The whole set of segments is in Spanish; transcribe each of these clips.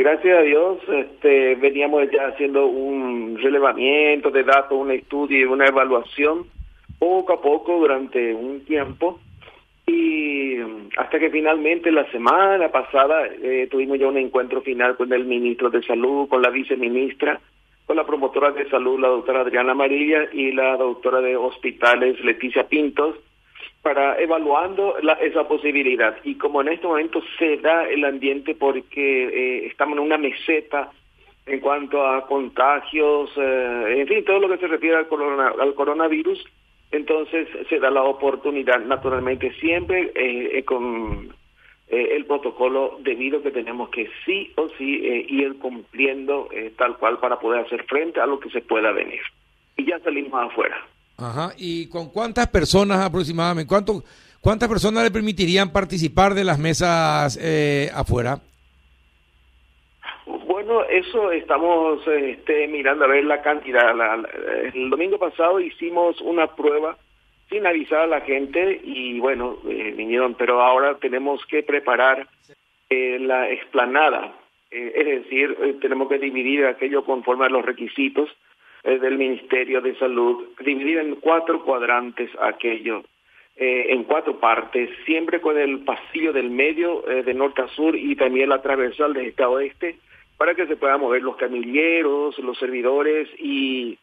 gracias a Dios este, veníamos ya haciendo un relevamiento de datos, un estudio y una evaluación poco a poco durante un tiempo. Y hasta que finalmente la semana pasada eh, tuvimos ya un encuentro final con el ministro de Salud, con la viceministra, con la promotora de salud, la doctora Adriana Amarilla y la doctora de hospitales, Leticia Pintos, para evaluando esa posibilidad. Y como en este momento se da el ambiente porque eh, estamos en una meseta en cuanto a contagios, eh, en fin, todo lo que se refiere al, al coronavirus, entonces se da la oportunidad, naturalmente, siempre eh, con el protocolo debido que tenemos que sí o sí ir cumpliendo tal cual para poder hacer frente a lo que se pueda venir. Y ya salimos afuera. Ajá. ¿Y con cuántas personas aproximadamente? ¿Cuánto, ¿Cuántas personas le permitirían participar de las mesas eh, afuera? Bueno, eso estamos este, mirando a ver la cantidad. el domingo pasado hicimos una prueba sin avisar a la gente y bueno, eh, vinieron, pero ahora tenemos que preparar eh, la explanada. es decir, tenemos que dividir aquello conforme a los requisitos eh, del Ministerio de Salud, dividir en cuatro cuadrantes aquello, eh, en cuatro partes, siempre con el pasillo del medio eh, de norte a sur y también la transversal de este a oeste, para que se puedan mover los camilleros, los servidores y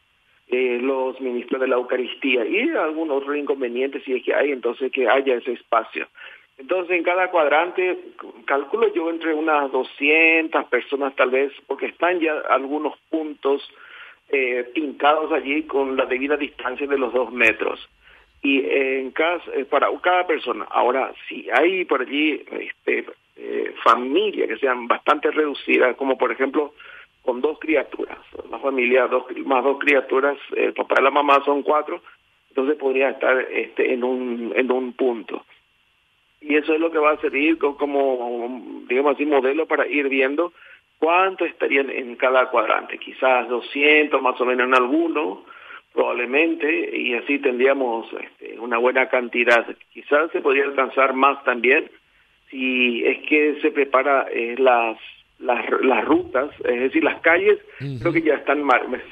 los ministros de la Eucaristía y algún otro inconveniente si es que hay, entonces que haya ese espacio. Entonces, en cada cuadrante, calculo yo entre unas 200 personas tal vez, porque están ya algunos puntos eh, pintados allí con la debida distancia de los dos metros. Y en cada, eh, para cada persona, ahora, si hay por allí este, eh, familias que sean bastante reducidas, como por ejemplo con dos criaturas, la familia dos, más dos criaturas, el papá y la mamá son cuatro, entonces podría estar este, en, un, en un punto. Y eso es lo que va a servir como, digamos así, modelo para ir viendo ¿Cuánto estarían en cada cuadrante? Quizás 200 más o menos en alguno, probablemente, y así tendríamos este, una buena cantidad. Quizás se podría alcanzar más también si es que se prepara eh, las, las, las rutas, es decir, las calles, creo que ya están,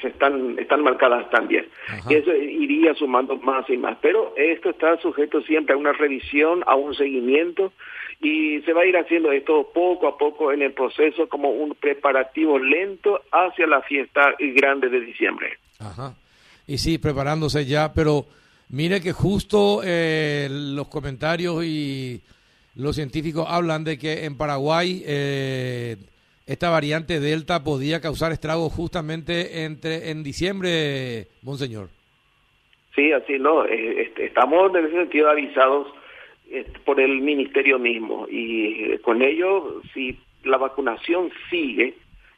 están, están marcadas también. Y eso iría sumando más y más. Pero esto está sujeto siempre a una revisión, a un seguimiento y se va a ir haciendo esto poco a poco en el proceso como un preparativo lento hacia la fiesta grande de diciembre. Ajá. Y sí, preparándose ya, pero mire que justo eh, los comentarios y los científicos hablan de que en Paraguay eh, esta variante Delta podía causar estragos justamente entre en diciembre, monseñor. Sí, así no, eh, este, estamos en ese sentido avisados por el ministerio mismo y eh, con ello si la vacunación sigue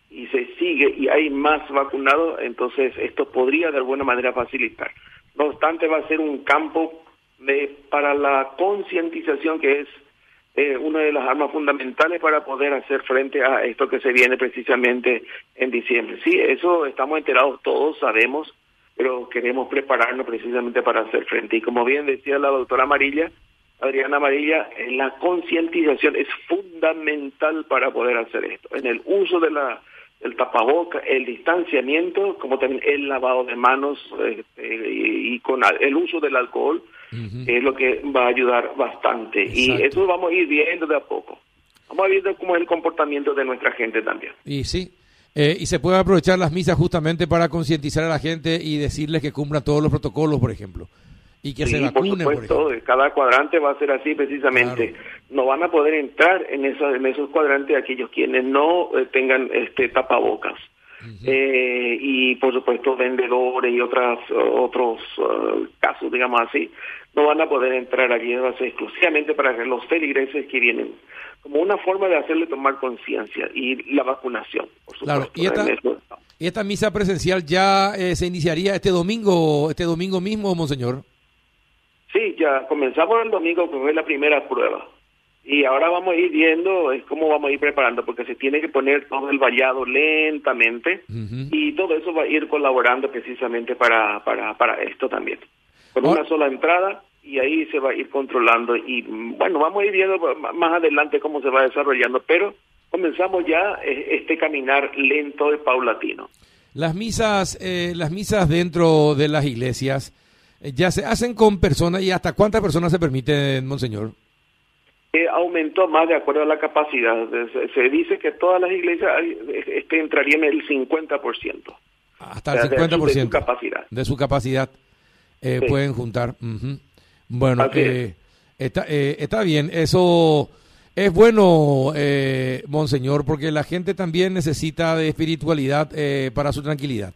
y se sigue y hay más vacunados entonces esto podría de alguna manera facilitar no obstante va a ser un campo de, para la concientización que es eh, una de las armas fundamentales para poder hacer frente a esto que se viene precisamente en diciembre sí eso estamos enterados todos sabemos pero queremos prepararnos precisamente para hacer frente y como bien decía la doctora Amarilla Adriana Amarilla, la concientización es fundamental para poder hacer esto. En el uso de la el tapaboca, el distanciamiento, como también el lavado de manos este, y, con el uso del alcohol, es lo que va a ayudar bastante. Y eso vamos a ir viendo de a poco. Vamos a ir viendo cómo es el comportamiento de nuestra gente también. Y sí, eh, y se puede aprovechar las misas justamente para concientizar a la gente y decirles que cumplan todos los protocolos, por ejemplo y que se vacunen. Por supuesto, cada cuadrante va a ser así precisamente. No van a poder entrar en esos, en esos cuadrantes aquellos quienes no eh, tengan este tapabocas. Eh, y por supuesto vendedores y otras otros uh, casos, digamos así, no van a poder entrar allí, va a ser exclusivamente para los feligreses que vienen, como una forma de hacerle tomar conciencia y la vacunación, por supuesto. ¿Y, esta, ¿Y esta misa presencial ya eh, se iniciaría este domingo, este domingo mismo, monseñor? Sí, ya comenzamos el domingo, que fue la primera prueba. Y ahora vamos a ir viendo es cómo vamos a ir preparando, porque se tiene que poner todo el vallado lentamente y todo eso va a ir colaborando precisamente para, para, para esto también. Con una sola entrada y ahí se va a ir controlando y bueno, vamos a ir viendo más adelante cómo se va desarrollando, pero comenzamos ya eh, este caminar lento y paulatino. Las misas, eh, las misas dentro de las iglesias eh, ya se hacen con personas y hasta cuántas personas se permiten, monseñor. Eh, aumentó más de acuerdo a la capacidad. Se, se dice que todas las iglesias este, entrarían en el 50%. Hasta el 50% de, de su capacidad. De su capacidad sí. pueden juntar. Uh -huh. Bueno, está, está bien. Eso es bueno, eh, Monseñor, porque la gente también necesita de espiritualidad eh, para su tranquilidad.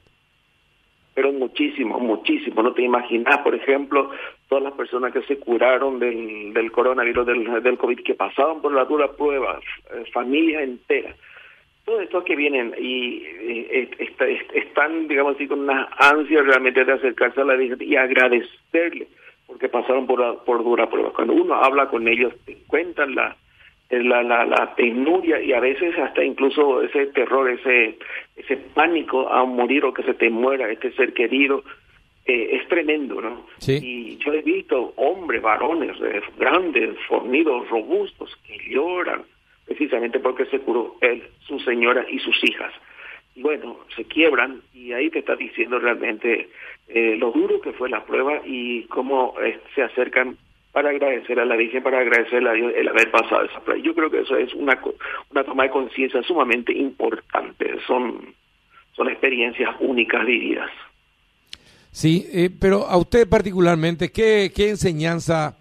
Pero muchísimo, muchísimo. No te imaginas, por ejemplo, todas las personas que se curaron del, del coronavirus, del, del COVID, que pasaban por la dura prueba, eh, familias enteras. Todos estos que vienen y eh, est están, digamos así, con una ansia realmente de acercarse a la Virgen y agradecerle porque pasaron por, por dura prueba. Cuando uno habla con ellos, te cuentan la la, la, la penuria y a veces hasta incluso ese terror, ese, ese pánico a morir o que se te muera este ser querido, eh, es tremendo, ¿no? Sí. Y yo he visto hombres, varones, eh, grandes, fornidos, robustos, que lloran precisamente porque se curó él, su señora y sus hijas. Y bueno, se quiebran y ahí te está diciendo realmente eh, lo duro que fue la prueba y cómo eh, se acercan para agradecer a la Virgen, para agradecerle a Dios el haber pasado esa prueba. Yo creo que eso es una, una toma de conciencia sumamente importante. Son, son experiencias únicas vividas. Sí, eh, pero a usted particularmente, ¿qué, qué enseñanza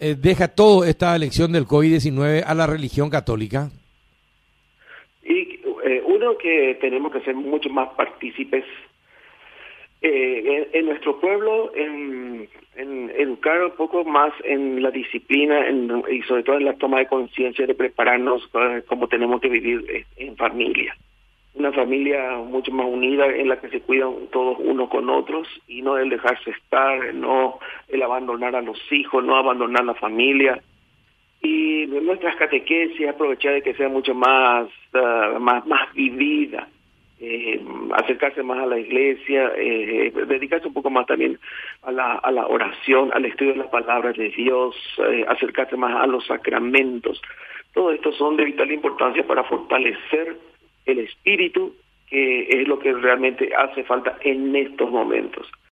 eh, deja toda esta elección del COVID-19 a la religión católica? Y eh, uno que tenemos que ser mucho más partícipes eh, en, en, nuestro pueblo, en, en, educar un poco más en la disciplina en, y sobre todo en la toma de conciencia de prepararnos uh, como tenemos que vivir eh, en familia. Una familia mucho más unida en la que se cuidan todos unos con otros y no el dejarse estar, no el abandonar a los hijos, no abandonar la familia. Y nuestras catequesis aprovechar de que sea mucho más, uh, más, más vivida eh, acercarse más a la iglesia, eh, dedicarse un poco más también a la, a la oración, al estudio de las palabras de Dios, eh, acercarse más a los sacramentos. Todo esto son de vital importancia para fortalecer el espíritu, que es lo que realmente hace falta en estos momentos.